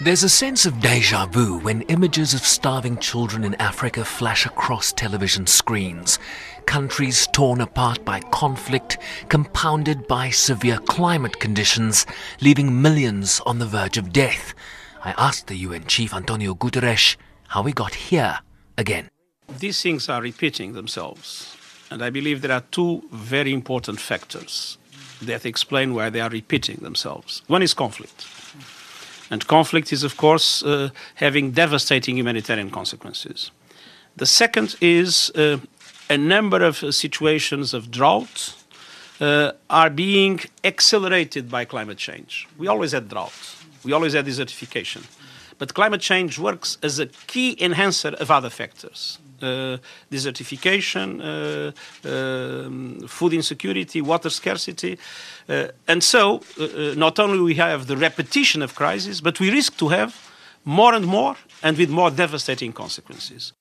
There's a sense of deja vu when images of starving children in Africa flash across television screens. Countries torn apart by conflict, compounded by severe climate conditions, leaving millions on the verge of death. I asked the UN chief Antonio Guterres how we got here again. These things are repeating themselves. And I believe there are two very important factors that explain why they are repeating themselves. One is conflict. And conflict is, of course, uh, having devastating humanitarian consequences. The second is uh, a number of situations of drought uh, are being accelerated by climate change. We always had drought, we always had desertification. But climate change works as a key enhancer of other factors. Uh, desertification, uh, um, food insecurity, water scarcity. Uh, and so, not only we have the repetition of crises, but we risk to have more and more and with more devastating consequences.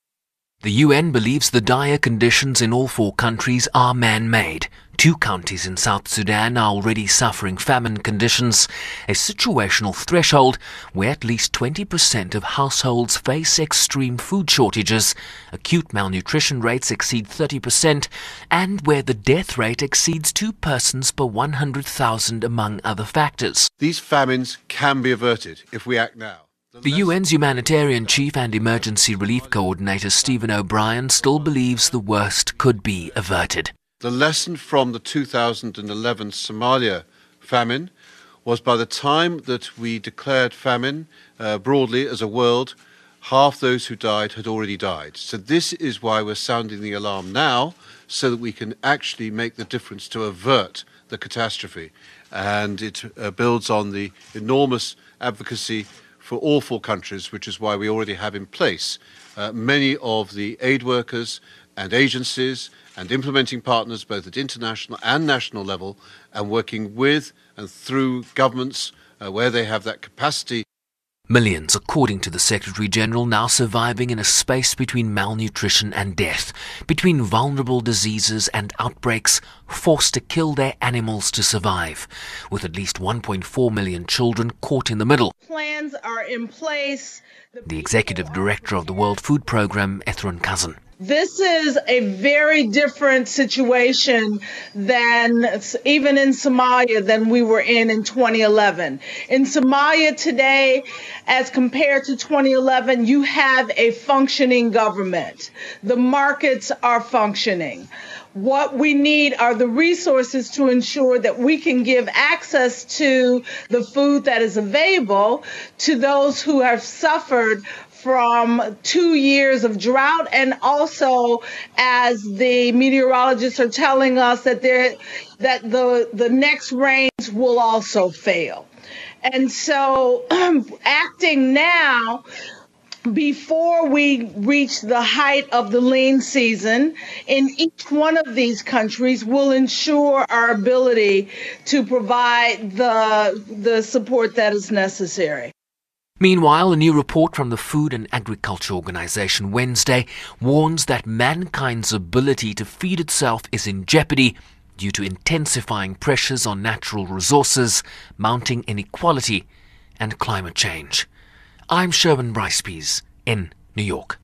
The UN believes the dire conditions in all four countries are man-made. Two counties in South Sudan are already suffering famine conditions, a situational threshold where at least 20% of households face extreme food shortages, acute malnutrition rates exceed 30%, and where the death rate exceeds two persons per 100,000 among other factors. These famines can be averted if we act now. The UN's humanitarian chief and emergency relief coordinator Stephen O'Brien still believes the worst could be averted. The lesson from the 2011 Somalia famine was by the time that we declared famine uh, broadly as a world, half those who died had already died. So this is why we're sounding the alarm now, so that we can actually make the difference to avert the catastrophe. And it uh, builds on the enormous advocacy for all four countries, which is why we already have in place uh, many of the aid workers and agencies and implementing partners both at international and national level and working with and through governments uh, where they have that capacity Millions, according to the Secretary General, now surviving in a space between malnutrition and death, between vulnerable diseases and outbreaks, forced to kill their animals to survive, with at least 1.4 million children caught in the middle. Plans are in place. The executive director of the World Food Programme, Ertharin Cousin. This is a very different situation than even in Somalia than we were in in 2011. In Somalia today, as compared to 2011, you have a functioning government. The markets are functioning. What we need are the resources to ensure that we can give access to the food that is available to those who have suffered from two years of drought and also as the meteorologists are telling us that there that the the next rains will also fail. And so acting now before we reach the height of the lean season in each one of these countries will ensure our ability to provide the the support that is necessary Meanwhile, a new report from the Food and Agriculture Organization Wednesday warns that mankind's ability to feed itself is in jeopardy due to intensifying pressures on natural resources, mounting inequality, and climate change. I'm Sherwin Bryce in New York.